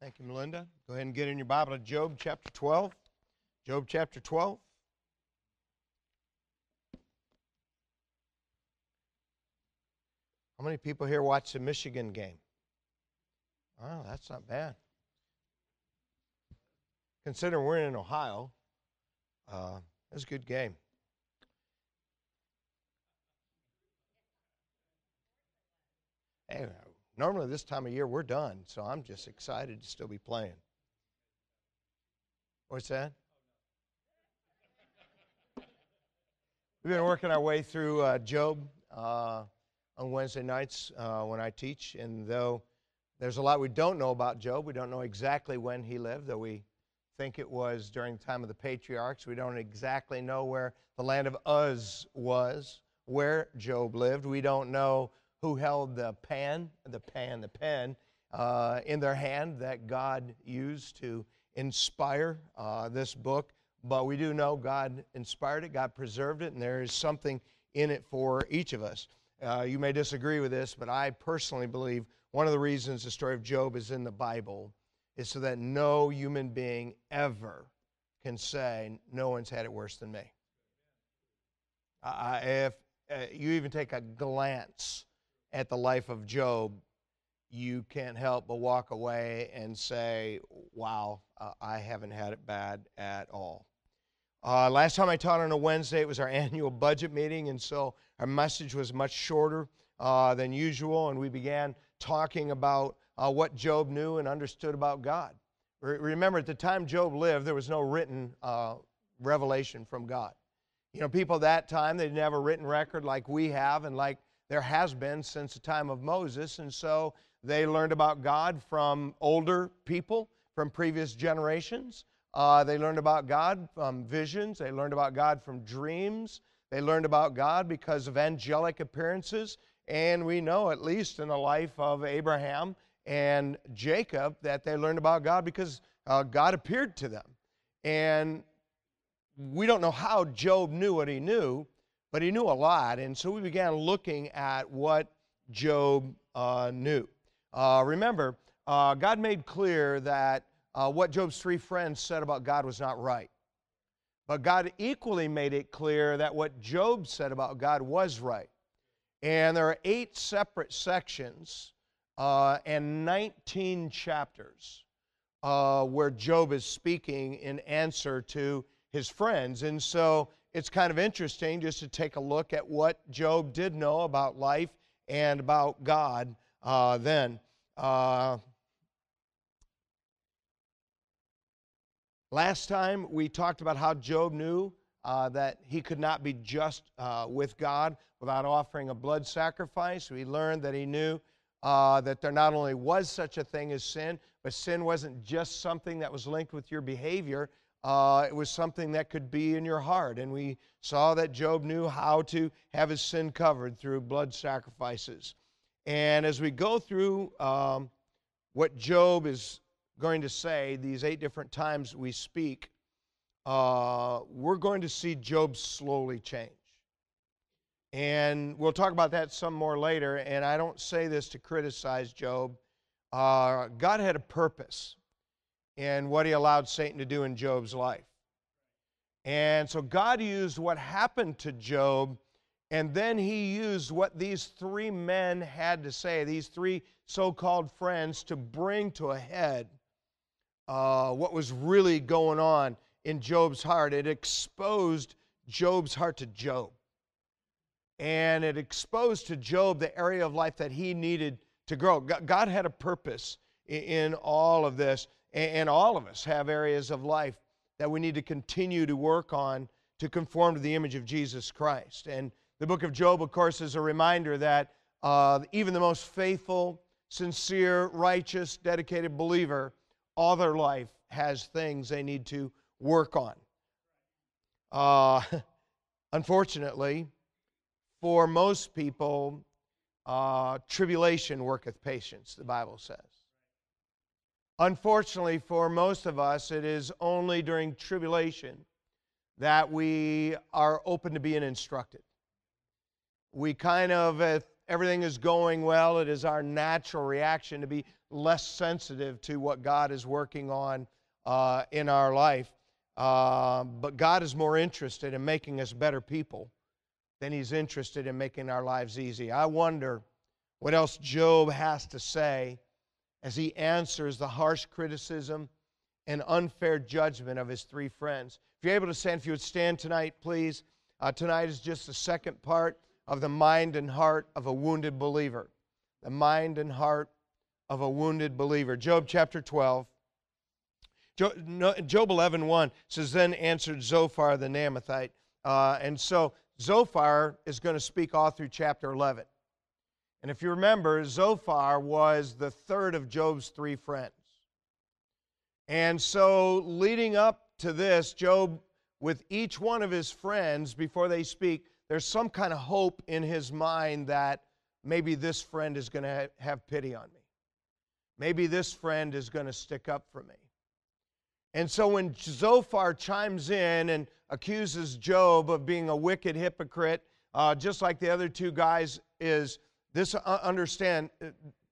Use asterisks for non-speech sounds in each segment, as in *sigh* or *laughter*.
Thank you, Melinda. Go ahead and get in your Bible to Job chapter 12. Job chapter 12. How many people here watch the Michigan game? Oh, that's not bad. Considering we're in Ohio, uh, that's a good game. Hey, normally this time of year we're done, so I'm just excited to still be playing. What's that? We've been working our way through uh, Job uh, on Wednesday nights uh, when I teach, and though there's a lot we don't know about Job, we don't know exactly when he lived, though we think it was during the time of the patriarchs. We don't exactly know where the land of Uz was, where Job lived. We don't know who held the pan, the pan, the pen uh, in their hand that God used to inspire uh, this book. But we do know God inspired it, God preserved it, and there is something in it for each of us. Uh, you may disagree with this, but I personally believe one of the reasons the story of Job is in the Bible is so that no human being ever can say, No one's had it worse than me. Uh, if uh, you even take a glance at the life of Job, you can't help but walk away and say, wow, uh, I haven't had it bad at all. Uh, last time I taught on a Wednesday, it was our *laughs* annual budget meeting, and so our message was much shorter uh, than usual, and we began talking about uh, what Job knew and understood about God. Re- remember, at the time Job lived, there was no written uh, revelation from God. You know, people that time, they didn't have a written record like we have and like there has been since the time of Moses. And so they learned about God from older people, from previous generations. Uh, they learned about God from visions. They learned about God from dreams. They learned about God because of angelic appearances. And we know, at least in the life of Abraham and Jacob, that they learned about God because uh, God appeared to them. And we don't know how Job knew what he knew, but he knew a lot. And so we began looking at what Job uh, knew. Uh, remember, uh, God made clear that uh, what Job's three friends said about God was not right. But God equally made it clear that what Job said about God was right. And there are eight separate sections uh, and 19 chapters uh, where Job is speaking in answer to his friends. And so it's kind of interesting just to take a look at what Job did know about life and about God uh, then. Uh, last time we talked about how Job knew uh, that he could not be just uh, with God without offering a blood sacrifice. We learned that he knew uh, that there not only was such a thing as sin, but sin wasn't just something that was linked with your behavior, uh, it was something that could be in your heart. And we saw that Job knew how to have his sin covered through blood sacrifices. And as we go through um, what Job is going to say, these eight different times we speak, uh, we're going to see Job slowly change. And we'll talk about that some more later. And I don't say this to criticize Job. Uh, God had a purpose in what he allowed Satan to do in Job's life. And so God used what happened to Job, and then he used what these three men had to say, these three so called friends, to bring to a head uh, what was really going on in Job's heart. It exposed Job's heart to Job. And it exposed to Job the area of life that he needed to grow. God had a purpose in all of this. And all of us have areas of life that we need to continue to work on to conform to the image of Jesus Christ. And the book of Job, of course, is a reminder that uh, even the most faithful, sincere, righteous, dedicated believer, all their life has things they need to work on. Uh, *laughs* unfortunately, for most people, uh, tribulation worketh patience, the Bible says. Unfortunately, for most of us, it is only during tribulation that we are open to being instructed. We kind of, if everything is going well, it is our natural reaction to be less sensitive to what God is working on uh, in our life. Uh, but God is more interested in making us better people than He's interested in making our lives easy. I wonder what else Job has to say as he answers the harsh criticism and unfair judgment of his three friends. If you're able to stand, if you would stand tonight, please. Uh, tonight is just the second part of the mind and heart of a wounded believer. The mind and heart of a wounded believer. Job chapter 12. Job 11, 1 says, Then answered Zophar the Naamathite. Uh, and so Zophar is going to speak all through chapter 11. And if you remember, Zophar was the third of Job's three friends. And so, leading up to this, Job, with each one of his friends, before they speak, there's some kind of hope in his mind that maybe this friend is going to have pity on me. Maybe this friend is going to stick up for me. And so when Zophar chimes in and accuses Job of being a wicked hypocrite, uh, just like the other two guys, is this uh, understand uh,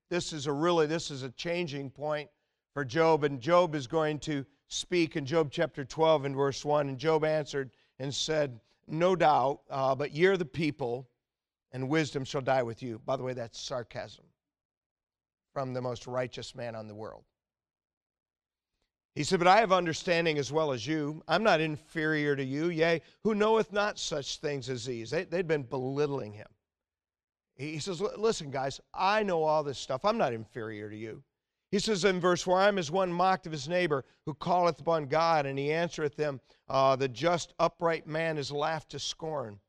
this is a really this is a changing point for Job, and Job is going to speak in Job chapter 12 and verse 1. And Job answered and said, No doubt, uh, but ye are the people, and wisdom shall die with you. By the way, that's sarcasm from the most righteous man on the world. He said, But I have understanding as well as you. I'm not inferior to you. Yea, who knoweth not such things as these? They, they'd been belittling him. He says, Listen, guys, I know all this stuff. I'm not inferior to you. He says in verse 4 I am as one mocked of his neighbor who calleth upon God, and he answereth them, uh, The just upright man is laughed to scorn.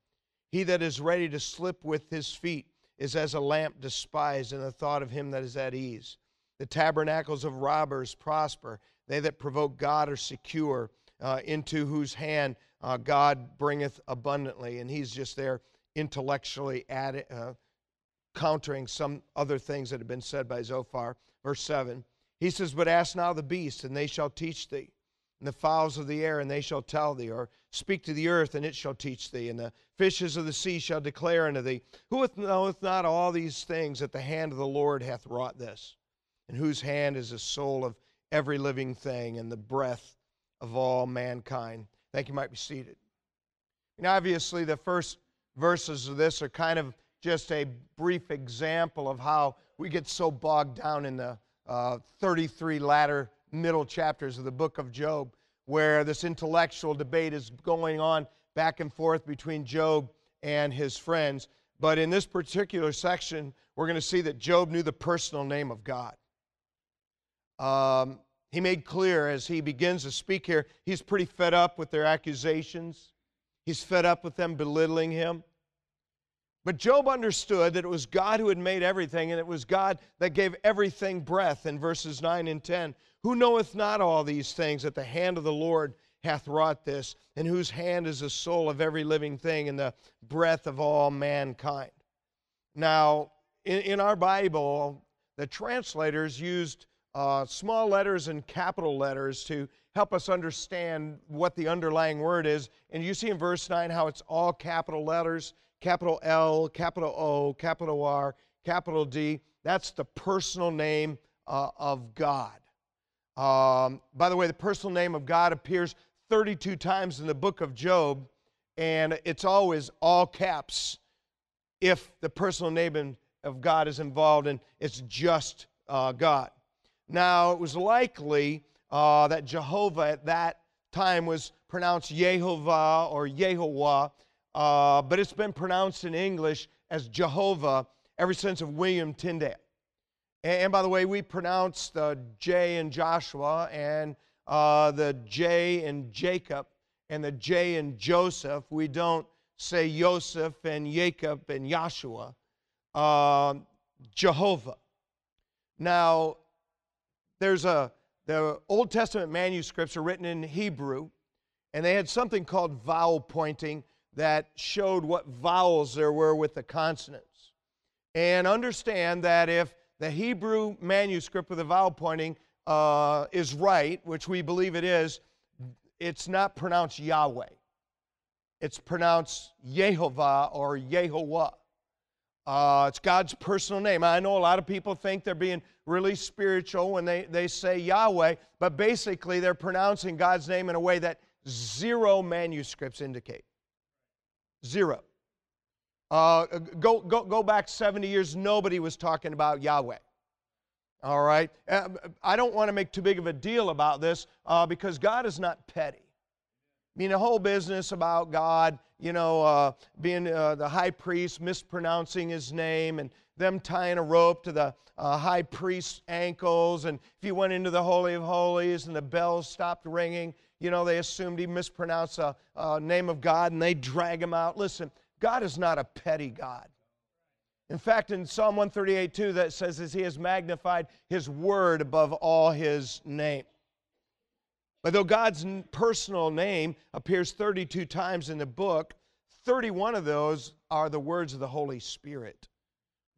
He that is ready to slip with his feet is as a lamp despised in the thought of him that is at ease. The tabernacles of robbers prosper. They that provoke God are secure, uh, into whose hand uh, God bringeth abundantly. And he's just there intellectually adding, uh, countering some other things that have been said by Zophar. Verse 7. He says, But ask now the beasts, and they shall teach thee, and the fowls of the air, and they shall tell thee, or speak to the earth, and it shall teach thee, and the fishes of the sea shall declare unto thee. Who knoweth not all these things that the hand of the Lord hath wrought this? In whose hand is the soul of every living thing, and the breath of all mankind. Thank you. Might be seated. And obviously, the first verses of this are kind of just a brief example of how we get so bogged down in the uh, 33 latter middle chapters of the book of Job, where this intellectual debate is going on back and forth between Job and his friends. But in this particular section, we're going to see that Job knew the personal name of God. Um, he made clear as he begins to speak here, he's pretty fed up with their accusations. He's fed up with them belittling him. But Job understood that it was God who had made everything, and it was God that gave everything breath in verses 9 and 10. Who knoweth not all these things, that the hand of the Lord hath wrought this, and whose hand is the soul of every living thing and the breath of all mankind? Now, in, in our Bible, the translators used uh, small letters and capital letters to help us understand what the underlying word is. And you see in verse 9 how it's all capital letters capital L, capital O, capital R, capital D. That's the personal name uh, of God. Um, by the way, the personal name of God appears 32 times in the book of Job, and it's always all caps if the personal name of God is involved and it's just uh, God. Now, it was likely uh, that Jehovah at that time was pronounced Yehovah or Yehovah, uh, but it's been pronounced in English as Jehovah ever since of William Tyndale. And, and by the way, we pronounce the J in Joshua and uh, the J in Jacob and the J in Joseph. We don't say Joseph and Jacob and Joshua. Uh, Jehovah. Now, there's a the Old Testament manuscripts are written in Hebrew, and they had something called vowel pointing that showed what vowels there were with the consonants. And understand that if the Hebrew manuscript with the vowel pointing uh, is right, which we believe it is, it's not pronounced Yahweh. It's pronounced Yehovah or Yehovah. Uh, it's God's personal name. I know a lot of people think they're being really spiritual when they, they say Yahweh, but basically they're pronouncing God's name in a way that zero manuscripts indicate. Zero. Uh, go, go, go back 70 years, nobody was talking about Yahweh. All right? Uh, I don't want to make too big of a deal about this uh, because God is not petty. I mean, the whole business about God, you know, uh, being uh, the high priest, mispronouncing his name, and them tying a rope to the uh, high priest's ankles. And if he went into the Holy of Holies and the bells stopped ringing, you know, they assumed he mispronounced the name of God and they drag him out. Listen, God is not a petty God. In fact, in Psalm 138 2, that says, as he has magnified his word above all his name. But though God's personal name appears 32 times in the book, 31 of those are the words of the Holy Spirit,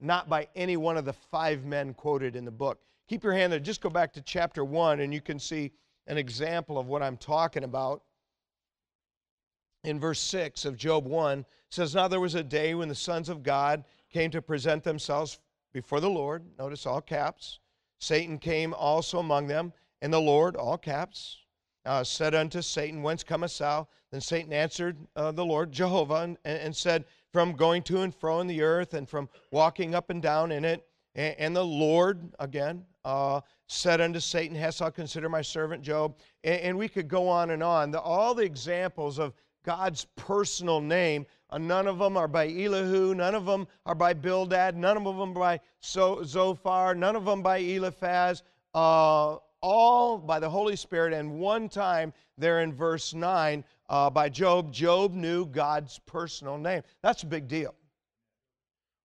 not by any one of the five men quoted in the book. Keep your hand there. Just go back to chapter 1, and you can see an example of what I'm talking about. In verse 6 of Job 1, says, Now there was a day when the sons of God came to present themselves before the Lord. Notice all caps. Satan came also among them, and the Lord, all caps, uh, said unto Satan, Whence comest thou? Then Satan answered uh, the Lord, Jehovah, and, and, said, From going to and fro in the earth, and from walking up and down in it. And, and the Lord, again, uh, said unto Satan, Hast thou considered my servant Job? And, and we could go on and on. The, all the examples of God's personal name uh, none of them are by Elihu. None of them are by Bildad. None of them by Zophar. None of them by Eliphaz. Uh, all by the Holy Spirit. And one time there in verse 9 uh, by Job, Job knew God's personal name. That's a big deal.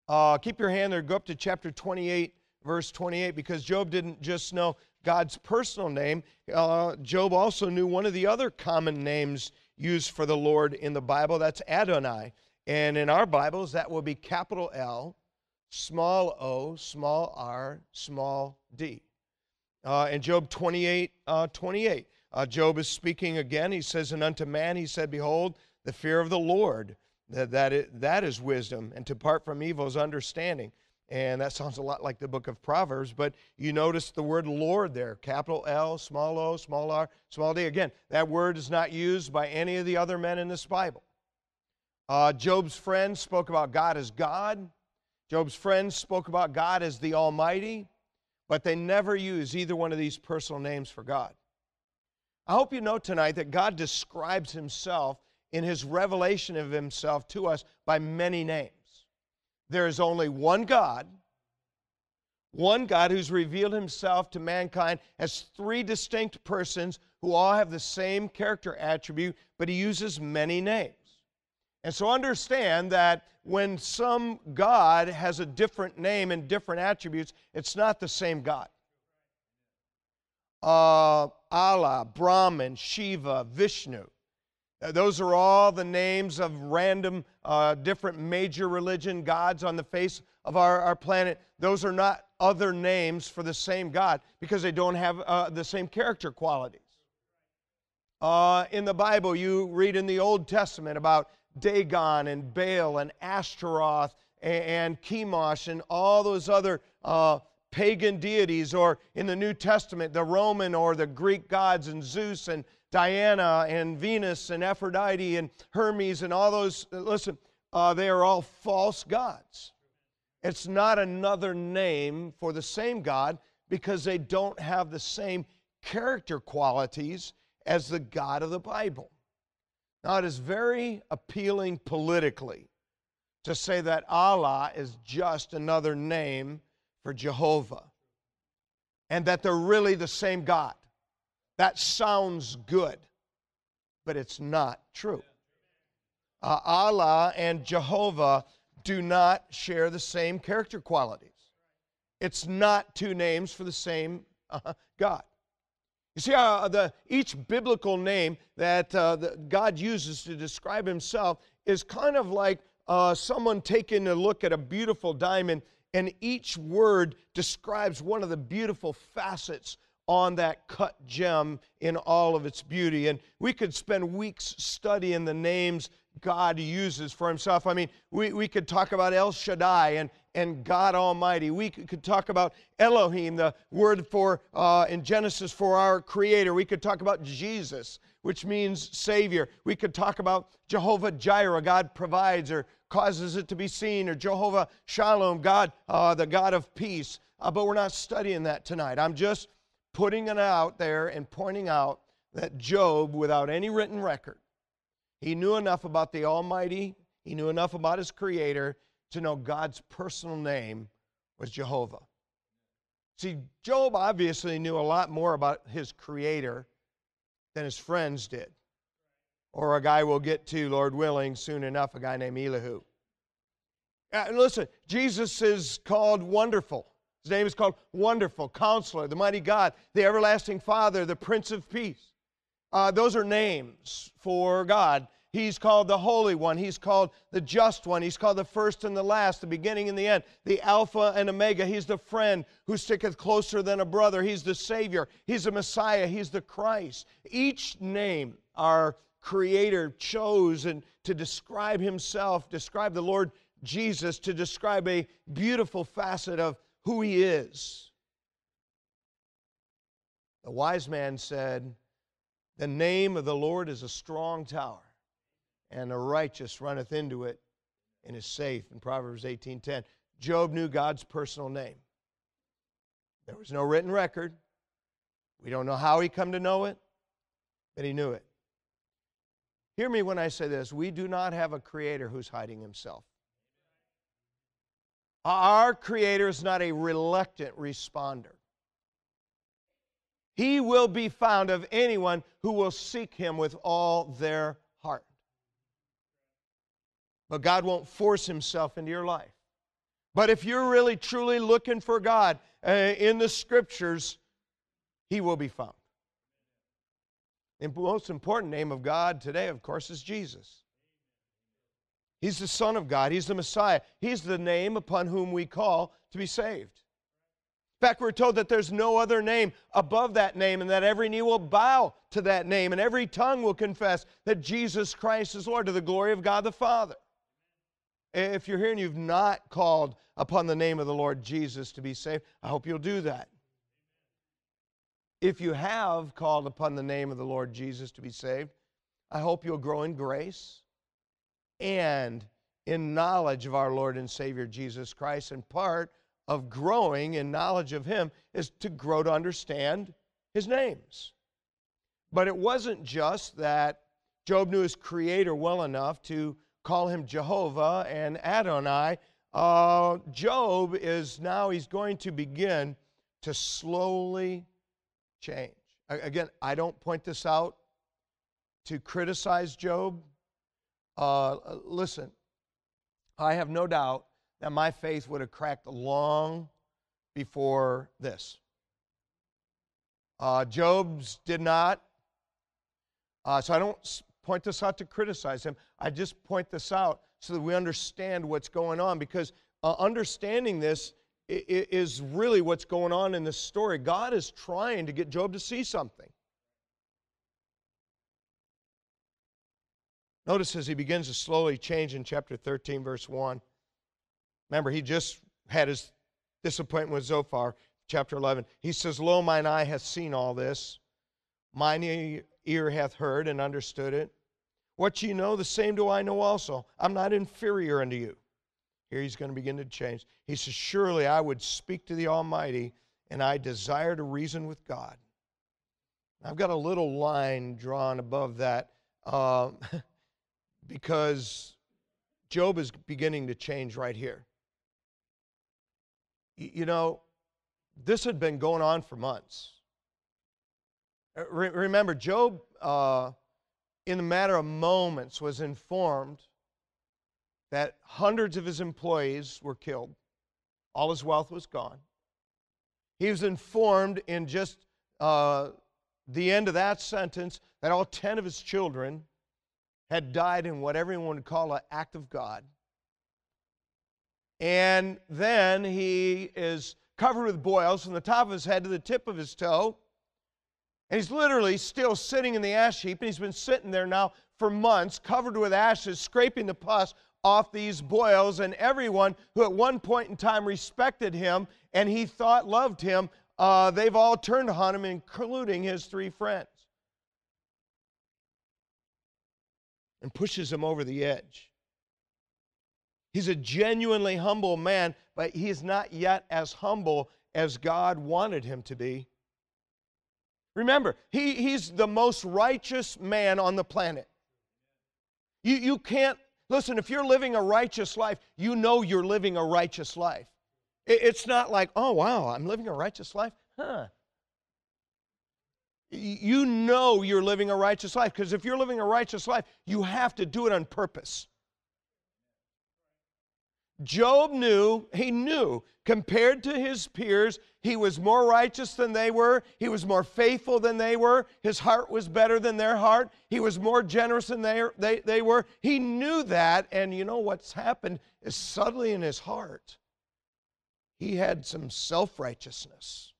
Uh, keep your hand there. Go up to chapter 28, verse 28, because Job didn't just know God's personal name. Uh, Job also knew one of the other common names used for the Lord in the Bible. That's Adonai. And in our Bibles, that will be capital L, small o, small r, small d. Uh, in Job 28 uh, 28, uh, Job is speaking again. He says, And unto man he said, Behold, the fear of the Lord, that, that is wisdom, and to part from evil is understanding. And that sounds a lot like the book of Proverbs, but you notice the word Lord there capital L, small o, small r, small d. Again, that word is not used by any of the other men in this Bible. Uh, Job's friends spoke about God as God. Job's friends spoke about God as the Almighty, but they never use either one of these personal names for God. I hope you know tonight that God describes himself in his revelation of himself to us by many names. There is only one God, one God who's revealed himself to mankind as three distinct persons who all have the same character attribute, but he uses many names. And so understand that when some God has a different name and different attributes, it's not the same God. Uh, Allah, Brahman, Shiva, Vishnu. Uh, those are all the names of random, uh, different major religion gods on the face of our, our planet. Those are not other names for the same God because they don't have uh, the same character qualities. Uh, in the Bible, you read in the Old Testament about Dagon and Baal and Ashtaroth and, and Chemosh and all those other uh, pagan deities, or in the New Testament, the Roman or the Greek gods and Zeus and Diana and Venus and Aphrodite and Hermes and all those, listen, uh, they are all false gods. It's not another name for the same God because they don't have the same character qualities as the God of the Bible. Now, it is very appealing politically to say that Allah is just another name for Jehovah and that they're really the same God. That sounds good, but it's not true. Uh, Allah and Jehovah do not share the same character qualities. It's not two names for the same uh, God. You see, uh, the, each biblical name that uh, God uses to describe himself is kind of like uh, someone taking a look at a beautiful diamond, and each word describes one of the beautiful facets on that cut gem in all of its beauty. And we could spend weeks studying the names God uses for himself. I mean, we, we could talk about El Shaddai and, and God Almighty. We could, talk about Elohim, the word for uh, in Genesis for our Creator. We could talk about Jesus, which means Savior. We could talk about Jehovah Jireh, God provides or causes it to be seen, or Jehovah Shalom, God, uh, the God of peace. Uh, but we're not studying that tonight. I'm just putting it out there and pointing out that Job, without any written record, he knew enough about the Almighty, he knew enough about his Creator to know God's personal name was Jehovah. See, Job obviously knew a lot more about his Creator than his friends did. Or a guy we'll get to, Lord willing, soon enough, a guy named Elihu. Uh, listen, Jesus is called Wonderful. His name is called Wonderful, Counselor, the Mighty God, the Everlasting Father, the Prince of Peace. Uh, those are names for God. He's called the Holy One. He's called the Just One. He's called the first and the last, the beginning and the end, the Alpha and Omega. He's the friend who sticketh closer than a brother. He's the Savior. He's the Messiah. He's the Christ. Each name our Creator chose and to describe Himself, describe the Lord Jesus, to describe a beautiful facet of who He is. The wise man said, the name of the Lord is a strong tower, and the righteous runneth into it and is safe in Proverbs 18:10. Job knew God's personal name. There was no written record. We don't know how he come to know it, but he knew it. Hear me when I say this. We do not have a creator who's hiding himself. Our creator is not a reluctant responder. He will be found of anyone who will seek him with all their heart. But God won't force himself into your life. But if you're really truly looking for God uh, in the scriptures, he will be found. The most important name of God today, of course, is Jesus. He's the Son of God. He's the Messiah. He's the name upon whom we call to be saved. In fact, we're told that there's no other name above that name, and that every knee will bow to that name, and every tongue will confess that Jesus Christ is Lord to the glory of God the Father. If you're here and you've not called upon the name of the Lord Jesus to be saved, I hope you'll do that. If you have called upon the name of the Lord Jesus to be saved, I hope you'll grow in grace and in knowledge of our Lord and Savior Jesus Christ, and part of growing in knowledge of Him is to grow to understand His names. But it wasn't just that Job knew his Creator well enough to call him Jehovah and Adonai. Uh, Job is now, he's going to begin to slowly change. Again, I don't point this out to criticize Job. Uh, listen, I have no doubt that my faith would have cracked long before this. Uh, Job's did not. Uh, so I don't point this out to criticize him. I just point this out so that we understand what's going on because uh, understanding this is really what's going on in this story. God is trying to get Job to see something. Notice as he begins to slowly change in chapter 13, verse 1. Remember, he just had his disappointment with Zophar, chapter 11. He says, Lo, mine eye hath seen all this, mine ear hath heard and understood it. What ye know, the same do I know also. I'm not inferior unto you. Here he's going to begin to change. He says, Surely I would speak to the Almighty, and I desire to reason with God. I've got a little line drawn above that uh, *laughs* because Job is beginning to change right here. You know, this had been going on for months. Uh, remember, Job, uh, in a matter of moments, was informed that hundreds of his employees were killed, all his wealth was gone. He was informed in just uh, the end of that sentence that all 10 of his children had died in what everyone would call an act of God. And then he is covered with boils from the top of his head to the tip of his toe. And he's literally still sitting in the ash heap, and he's been sitting there now for months, covered with ashes, scraping the pus off these boils, and everyone who at one point in time respected him and he thought loved him, uh, they've all turned on him, including his three friends. And pushes him over the edge. He's a genuinely humble man, but he's not yet as humble as God wanted him to be. Remember, he, he's the most righteous man on the planet. You, you can't, listen, if you're living a righteous life, you know you're living a righteous life. It, it's not like, oh, wow, I'm living a righteous life? Huh. You know you're living a righteous life because if you're living a righteous life, you have to do it on purpose. Job knew, he knew, compared to his peers, he was more righteous than they were. He was more faithful than they were. His heart was better than their heart. He was more generous than they, they, they were. He knew that, and you know what's happened is suddenly in his heart, he had some self righteousness.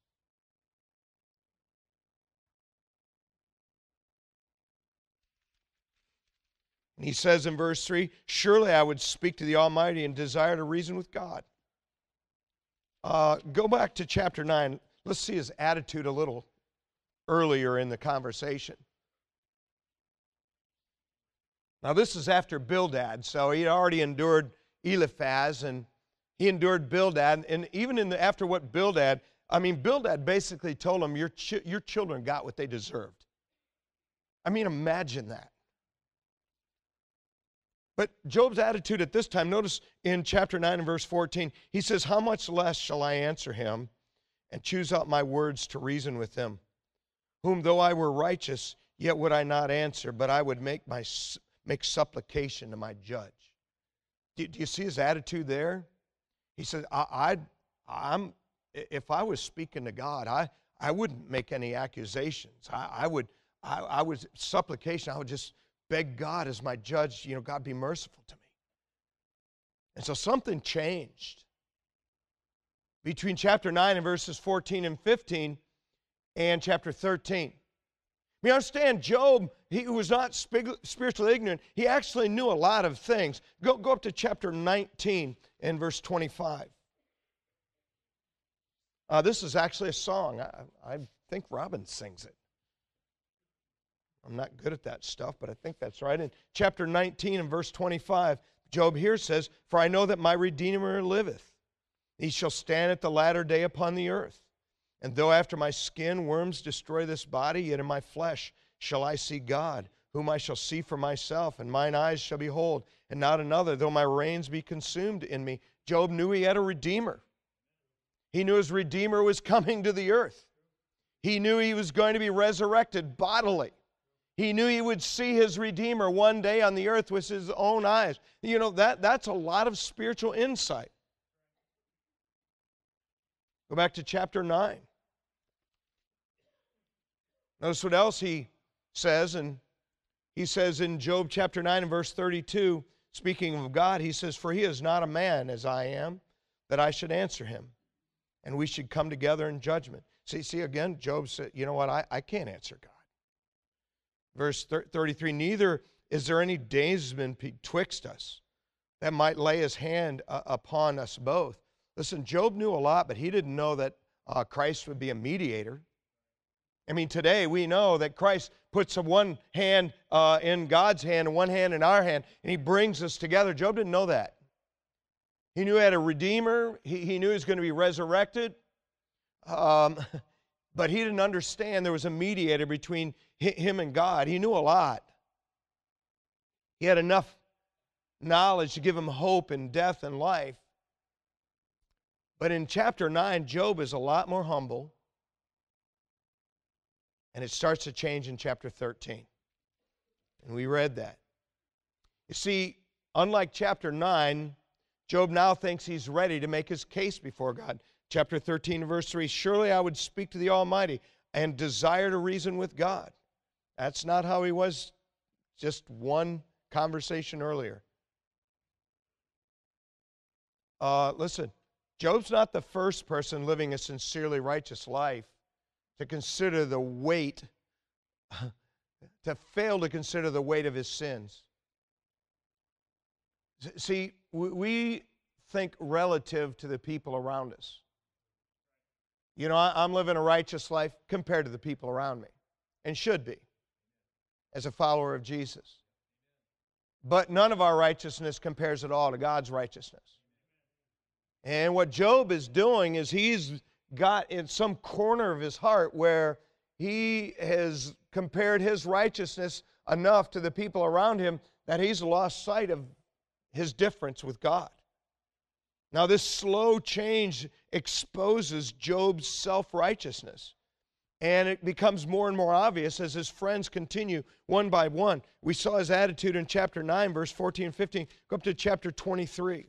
And he says in verse 3 Surely I would speak to the Almighty and desire to reason with God. Uh, go back to chapter 9. Let's see his attitude a little earlier in the conversation. Now, this is after Bildad, so he already endured Eliphaz and he endured Bildad. And even in the, after what Bildad, I mean, Bildad basically told him, your, ch- your children got what they deserved. I mean, imagine that. But Job's attitude at this time, notice in chapter 9 and verse 14, he says, How much less shall I answer him and choose out my words to reason with him? Whom though I were righteous, yet would I not answer, but I would make, my, make supplication to my judge. Do, do you see his attitude there? He says, I, I, am if I was speaking to God, I, I wouldn't make any accusations. I, I would, I, I would, supplication, I would just beg God as my judge, you know, God be merciful to me. And so something changed between chapter 9 and verses 14 and 15 and chapter 13. We understand Job, he was not spiritually ignorant. He actually knew a lot of things. Go, go up to chapter 19 and verse 25. Uh, this is actually a song. I, I think Robin sings it. I'm not good at that stuff, but I think that's right. In chapter 19 and verse 25, Job here says, For I know that my Redeemer liveth. He shall stand at the latter day upon the earth. And though after my skin worms destroy this body, yet in my flesh shall I see God, whom I shall see for myself, and mine eyes shall behold, and not another, though my reins be consumed in me. Job knew he had a Redeemer. He knew his Redeemer was coming to the earth. He knew he was going to be resurrected bodily. He knew he would see his Redeemer one day on the earth with his own eyes. You know, that, that's a lot of spiritual insight. Go back to chapter 9. Notice what else he says, and he says in Job chapter 9 and verse 32, speaking of God, he says, For he is not a man as I am, that I should answer him, and we should come together in judgment. See, see again, Job said, You know what? I, I can't answer God. Verse 33 Neither is there any daysman betwixt us that might lay his hand uh, upon us both. Listen, Job knew a lot, but he didn't know that uh, Christ would be a mediator. I mean, today we know that Christ puts one hand uh, in God's hand and one hand in our hand, and he brings us together. Job didn't know that. He knew he had a redeemer, he, he knew he was going to be resurrected, um, *laughs* but he didn't understand there was a mediator between him and God. He knew a lot. He had enough knowledge to give him hope in death and life. But in chapter 9, Job is a lot more humble. And it starts to change in chapter 13. And we read that. You see, unlike chapter 9, Job now thinks he's ready to make his case before God. Chapter 13, verse 3 Surely I would speak to the Almighty and desire to reason with God. That's not how he was just one conversation earlier. Uh, listen, Job's not the first person living a sincerely righteous life to consider the weight, *laughs* to fail to consider the weight of his sins. See, we think relative to the people around us. You know, I'm living a righteous life compared to the people around me, and should be as a follower of Jesus. But none of our righteousness compares at all to God's righteousness. And what Job is doing is he's got in some corner of his heart where he has compared his righteousness enough to the people around him that he's lost sight of his difference with God. Now, this slow change exposes Job's self righteousness. And it becomes more and more obvious as his friends continue one by one. We saw his attitude in chapter 9, verse 14 and 15. Go up to chapter 23.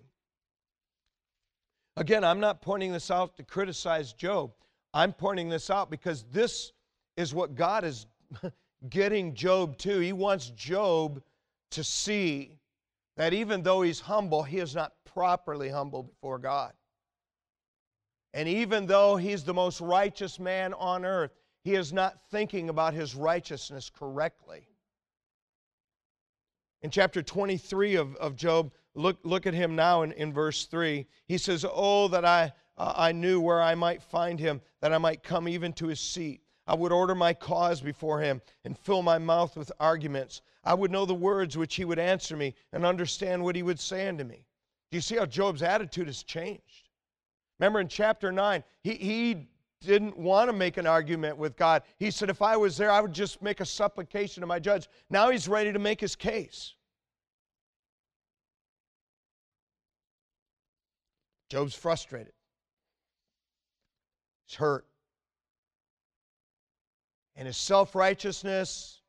Again, I'm not pointing this out to criticize Job. I'm pointing this out because this is what God is *laughs* getting Job to. He wants Job to see that even though he's humble, he is not properly humble before God. And even though he's the most righteous man on earth, he is not thinking about his righteousness correctly. In chapter 23 of, of Job, look, look at him now in, in verse 3. He says, Oh, that I, uh, I knew where I might find him, that I might come even to his seat. I would order my cause before him and fill my mouth with arguments. I would know the words which he would answer me and understand what he would say unto me. Do you see how Job's attitude has changed? Remember in chapter 9, he, he didn't want to make an argument with God. He said, if I was there, I would just make a supplication to my judge. Now he's ready to make his case. Job's frustrated, he's hurt. And his self righteousness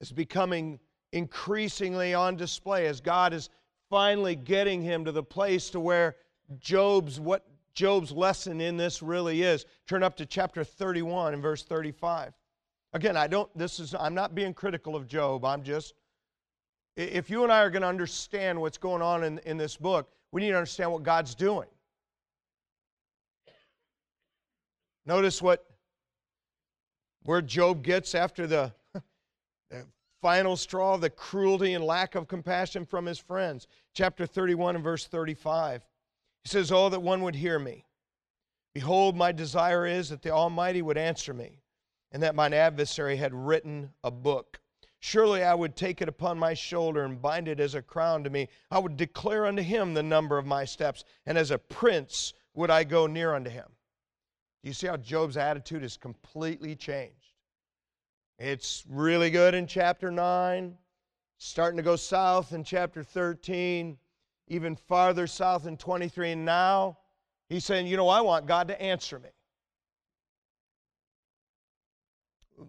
is becoming increasingly on display as God is finally getting him to the place to where Job's what Job's lesson in this really is. Turn up to chapter 31 and verse 35. Again, I don't, this is, I'm not being critical of Job. I'm just, if you and I are going to understand what's going on in, in this book, we need to understand what God's doing. Notice what, where Job gets after the, *laughs* the final straw of the cruelty and lack of compassion from his friends. Chapter 31 and verse 35. He says, Oh, that one would hear me. Behold, my desire is that the Almighty would answer me, and that mine adversary had written a book. Surely I would take it upon my shoulder and bind it as a crown to me. I would declare unto him the number of my steps, and as a prince would I go near unto him. Do you see how Job's attitude has completely changed? It's really good in chapter 9, starting to go south in chapter 13 even farther south in 23. And now he's saying, you know, I want God to answer me.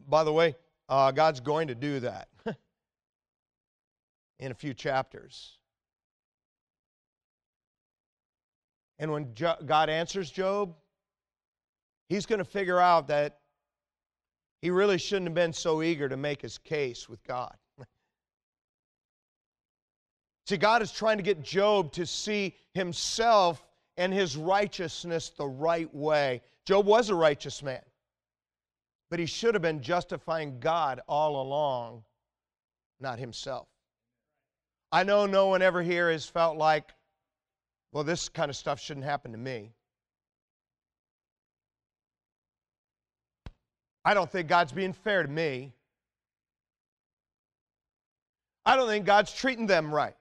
By the way, uh, God's going to do that *laughs* in a few chapters. And when jo- God answers Job, he's going to figure out that he really shouldn't have been so eager to make his case with God. *laughs* See, God is trying to get Job to see himself and his righteousness the right way. Job was a righteous man, but he should have been justifying God all along, not himself. I know no one ever here has felt like, well, this kind of stuff shouldn't happen to me. I don't think God's being fair to me. I don't think God's treating them right.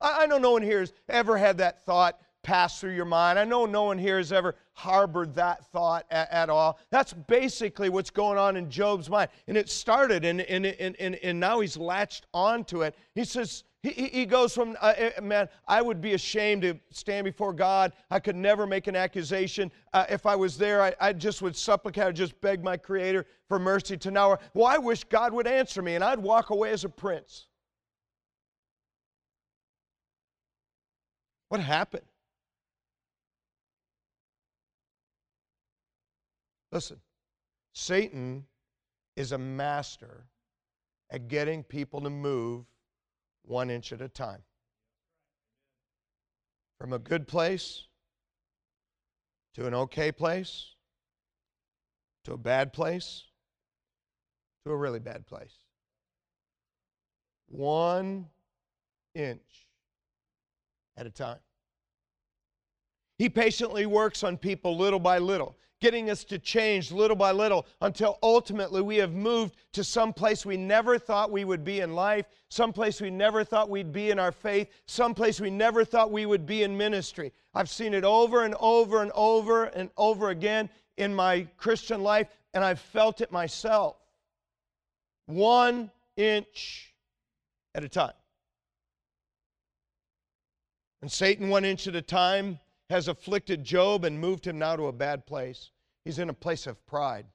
I, know no one here has ever had that thought pass through your mind. I know no one here has ever harbored that thought at, at, all. That's basically what's going on in Job's mind. And it started, and, and, and, and, and now he's latched onto it. He says, he, he goes from, uh, uh, man, I would be ashamed to stand before God. I could never make an accusation. Uh, if I was there, I, I just would supplicate, I'd just beg my Creator for mercy to now. Well, I wish God would answer me, and I'd walk away as a prince. What happened? Listen, Satan is a master at getting people to move one inch at a time. From a good place to an okay place to a bad place to a really bad place. one inch at a time. He patiently works on people little by little, getting us to change little by little until ultimately we have moved to some place we never thought we would be in life, some place we never thought we'd be in our faith, some place we never thought we would be in ministry. I've seen it over and over and over and over again in my Christian life, and I've felt it myself. One inch at a time. And Satan, one inch at a time, has afflicted Job and moved him now to a bad place. He's in a place of pride.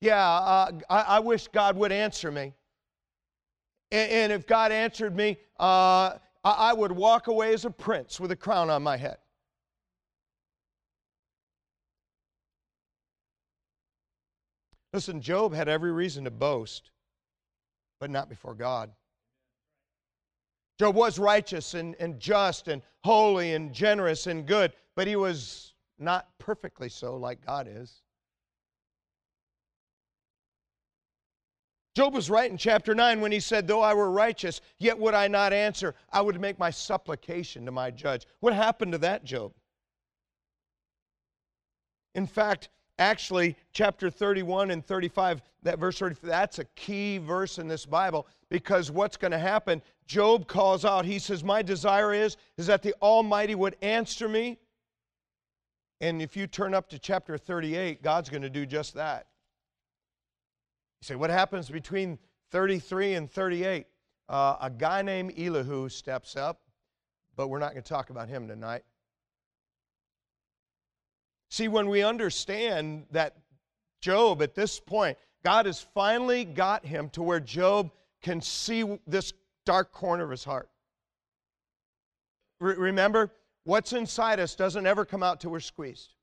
Yeah, uh, I, I, wish God would answer me. And, and if God answered me, uh, I, I would walk away as a prince with a crown on my head. Listen, Job had every reason to boast, but not before God. Job was righteous and, and just and holy and generous and good, but he was not perfectly so like God is. Job was right in chapter 9 when he said, Though I were righteous, yet would I not answer. I would make my supplication to my judge. What happened to that, Job? In fact, actually, chapter 31 and 35, that verse 30, that's a key verse in this Bible because what's going to happen Job calls out, he says, My desire is, is that the Almighty would answer me. And if you turn up to chapter 38, God's going to do just that. You say, What happens between 33 and 38? Uh, a guy named Elihu steps up, but we're not going to talk about him tonight. See, when we understand that Job, at this point, God has finally got him to where Job can see this dark corner of his heart. Re- remember, what's inside us doesn't ever come out till we're squeezed.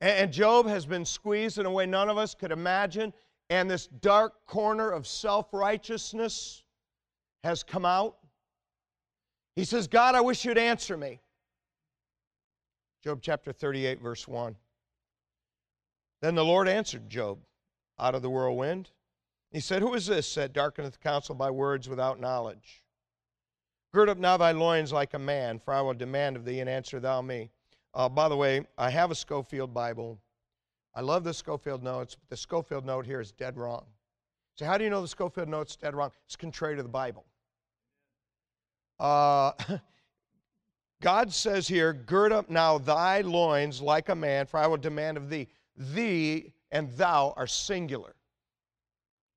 And, Job has been squeezed in a way none of us could imagine, and this dark corner of self righteousness has come out. He says, God, I wish you'd answer me. Job chapter 38, verse 1. Then the Lord answered Job out of the whirlwind he said, Who is this that darkeneth counsel by words without knowledge? Gird up now thy loins like a man, for I will demand of thee, and answer thou me. Uh, by the way, I have a Scofield Bible. I love the Scofield notes, but the Scofield note here is dead wrong. So, how do you know the Scofield note's dead wrong? It's contrary to the Bible. Uh, *laughs* God says here, Gird up now thy loins like a man, for I will demand of thee. Thee and thou are singular.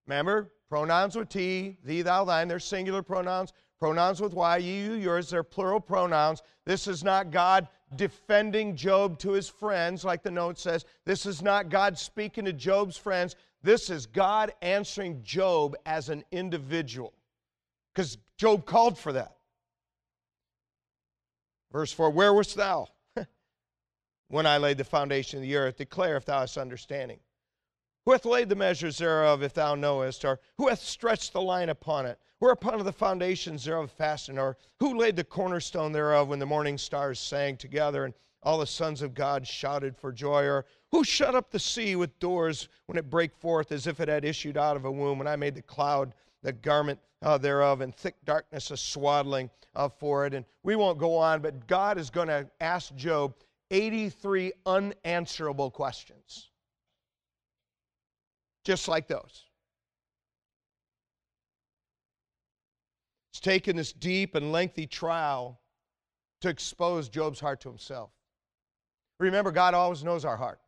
Remember, pronouns with T, thee, thou, thine, they're singular pronouns. Pronouns with Y, you, yours, they're plural pronouns. This is not God defending Job to his friends, like the note says. This is not God speaking to Job's friends. This is God answering Job as an individual. Because Job called for that. Verse 4 Where wast thou *laughs* when I laid the foundation of the earth? Declare if thou hast understanding. Who hath laid the measures thereof, if thou knowest? Or who hath stretched the line upon it? Whereupon are the foundations thereof fastened? Or who laid the cornerstone thereof when the morning stars sang together and all the sons of God shouted for joy? Or who shut up the sea with doors when it brake forth as if it had issued out of a womb? When I made the cloud the garment uh, thereof, and thick darkness a swaddling uh, for it. And we won't go on, but God is going to ask Job 83 unanswerable questions just like those. It's taken this deep and lengthy trial to expose Job's heart to himself. Remember, God always knows our heart.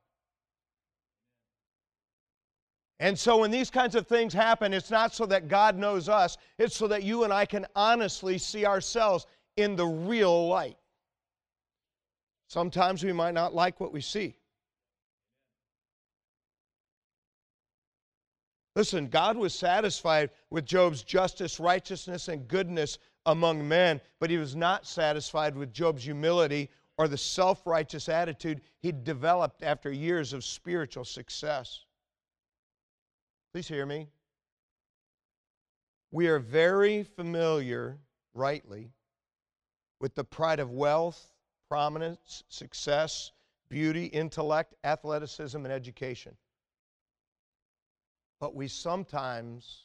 And so when these kinds of things happen, it's not so that God knows us, it's so that you and I can honestly see ourselves in the real light. Sometimes we might not like what we see. Listen, God was satisfied with Job's justice, righteousness, and goodness among men, but he was not satisfied with Job's humility or the self righteous attitude he developed after years of spiritual success. Please hear me. We are very familiar, rightly, with the pride of wealth, prominence, success, beauty, intellect, athleticism, and education but we sometimes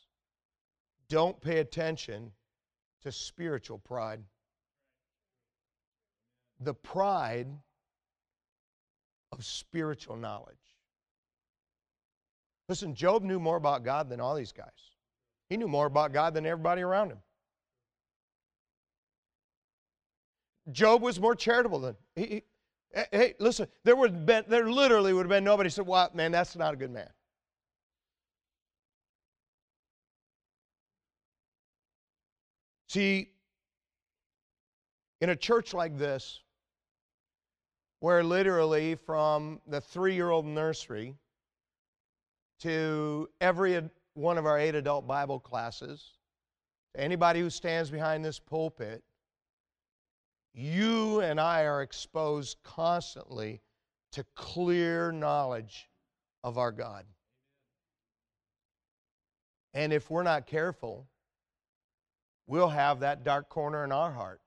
don't pay attention to spiritual pride. The pride of spiritual knowledge. Listen, Job knew more about God than all these guys. He knew more about God than everybody around him. Job was more charitable than he. he eh, hey, listen, there would have been, there literally would have been nobody said, "Well, man, that's not a good man." See, in a church like this, where literally from the three year old nursery to every one of our eight adult Bible classes, to anybody who stands behind this pulpit, you and I are exposed constantly to clear knowledge of our God. And if we're not careful, we'll have that dark corner in our heart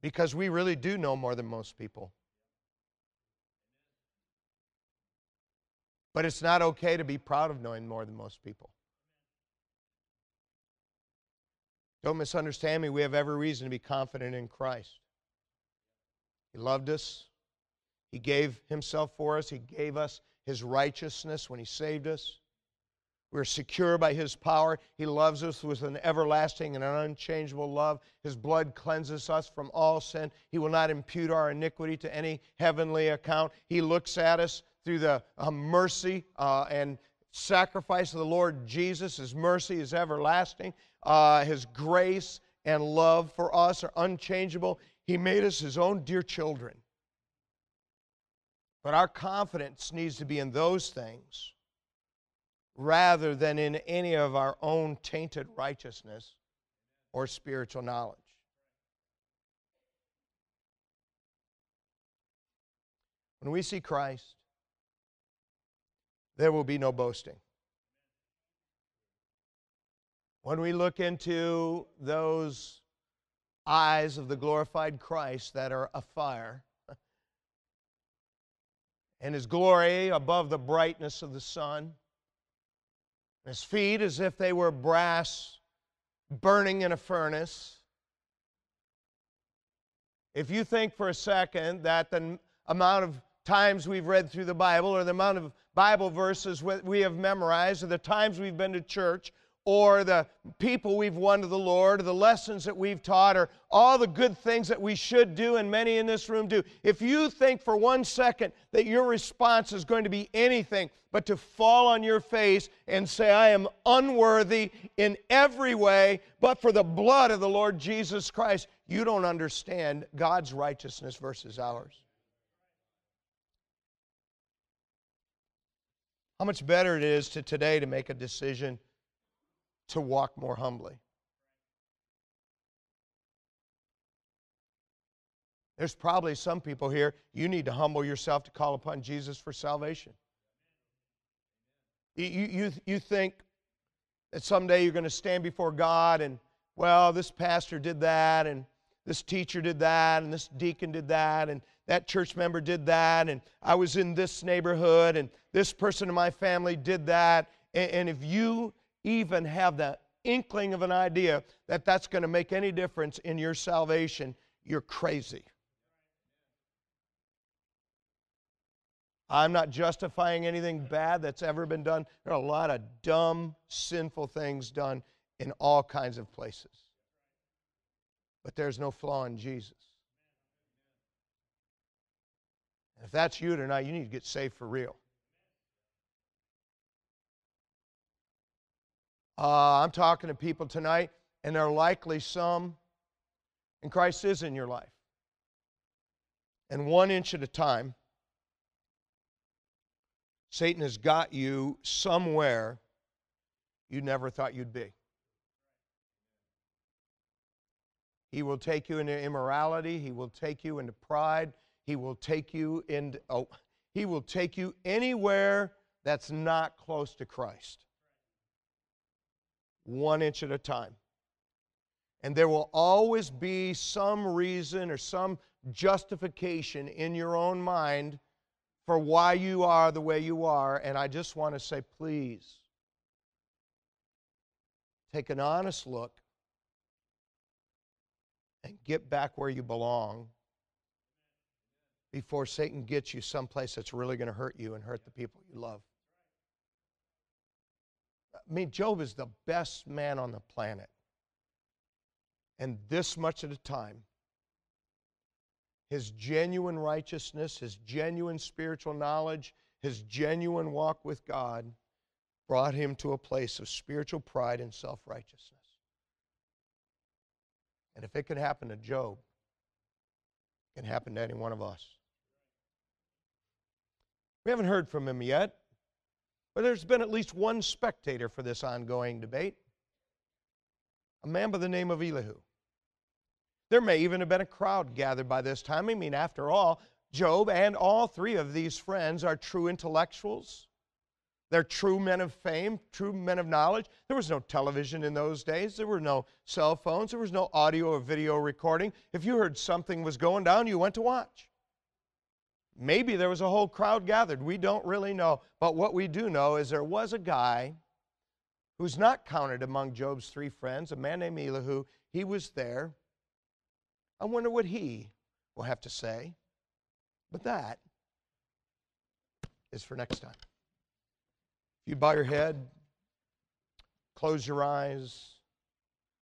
because we really do know more than most people. But it's not okay to be proud of knowing more than most people. Don't misunderstand me. We have every reason to be confident in Christ. He loved us, He gave Himself for us, He gave us His righteousness when He saved us. We're secure by His power. He loves us with an everlasting and an unchangeable love. His blood cleanses us from all sin. He will not impute our iniquity to any heavenly account. He looks at us through the uh, mercy uh, and sacrifice of the Lord Jesus. His mercy is everlasting. Uh, his grace and love for us are unchangeable. He made us His own dear children. But our confidence needs to be in those things rather than in any of our own tainted righteousness or spiritual knowledge. When we see Christ, there will be no boasting. When we look into those eyes of the glorified Christ that are afire, *laughs* and his glory above the brightness of the sun, his feet as if they were brass burning in a furnace. If you think for a second that the amount of times we've read through the Bible or the amount of Bible verses we have memorized or the times we've been to church or the people we've won to the Lord, or the lessons that we've taught, or all the good things that we should do, and many in this room do. If you think for one second that your response is going to be anything but to fall on your face and say, I am unworthy in every way, but for the blood of the Lord Jesus Christ, you don't understand God's righteousness versus ours. How much better it is to today to make a decision to walk more humbly. There's probably some people here, you need to humble yourself to call upon Jesus for salvation. You, you, you think that someday you're going to stand before God and, well, this pastor did that, and this teacher did that, and this deacon did that, and that church member did that, and I was in this neighborhood, and this person in my family did that. And, and if you even have that inkling of an idea that that's going to make any difference in your salvation, you're crazy. I'm not justifying anything bad that's ever been done. There are a lot of dumb, sinful things done in all kinds of places. But there's no flaw in Jesus. If that's you tonight, you need to get saved for real. Uh, I'm talking to people tonight, and there are likely some, and Christ is in your life. And one inch at a time, Satan has got you somewhere you never thought you'd be. He will take you into immorality. He will take you into pride. He will take you into, oh, he will take you anywhere that's not close to Christ one inch at a time. And there will always be some reason or some justification in your own mind for why you are the way you are. And I just want to say, please, take an honest look and get back where you belong before Satan gets you someplace that's really going to hurt you and hurt the people you love. I mean, Job is the best man on the planet. And this much at a time, his genuine righteousness, his genuine spiritual knowledge, his genuine walk with God brought him to a place of spiritual pride and self righteousness. And if it could happen to Job, it can happen to any one of us. We haven't heard from him yet, but there's been at least one spectator for this ongoing debate a man by the name of Elihu. There may even have been a crowd gathered by this time. I mean, after all, Job and all three of these friends are true intellectuals. They're true men of fame, true men of knowledge. There was no television in those days. There were no cell phones. There was no audio or video recording. If you heard something was going down, you went to watch. Maybe there was a whole crowd gathered. We don't really know. But what we do know is there was a guy who's not counted among Job's three friends, a man named Elihu. He was there. I wonder what he will have to say. But that is for next time. If you bow your head, close your eyes,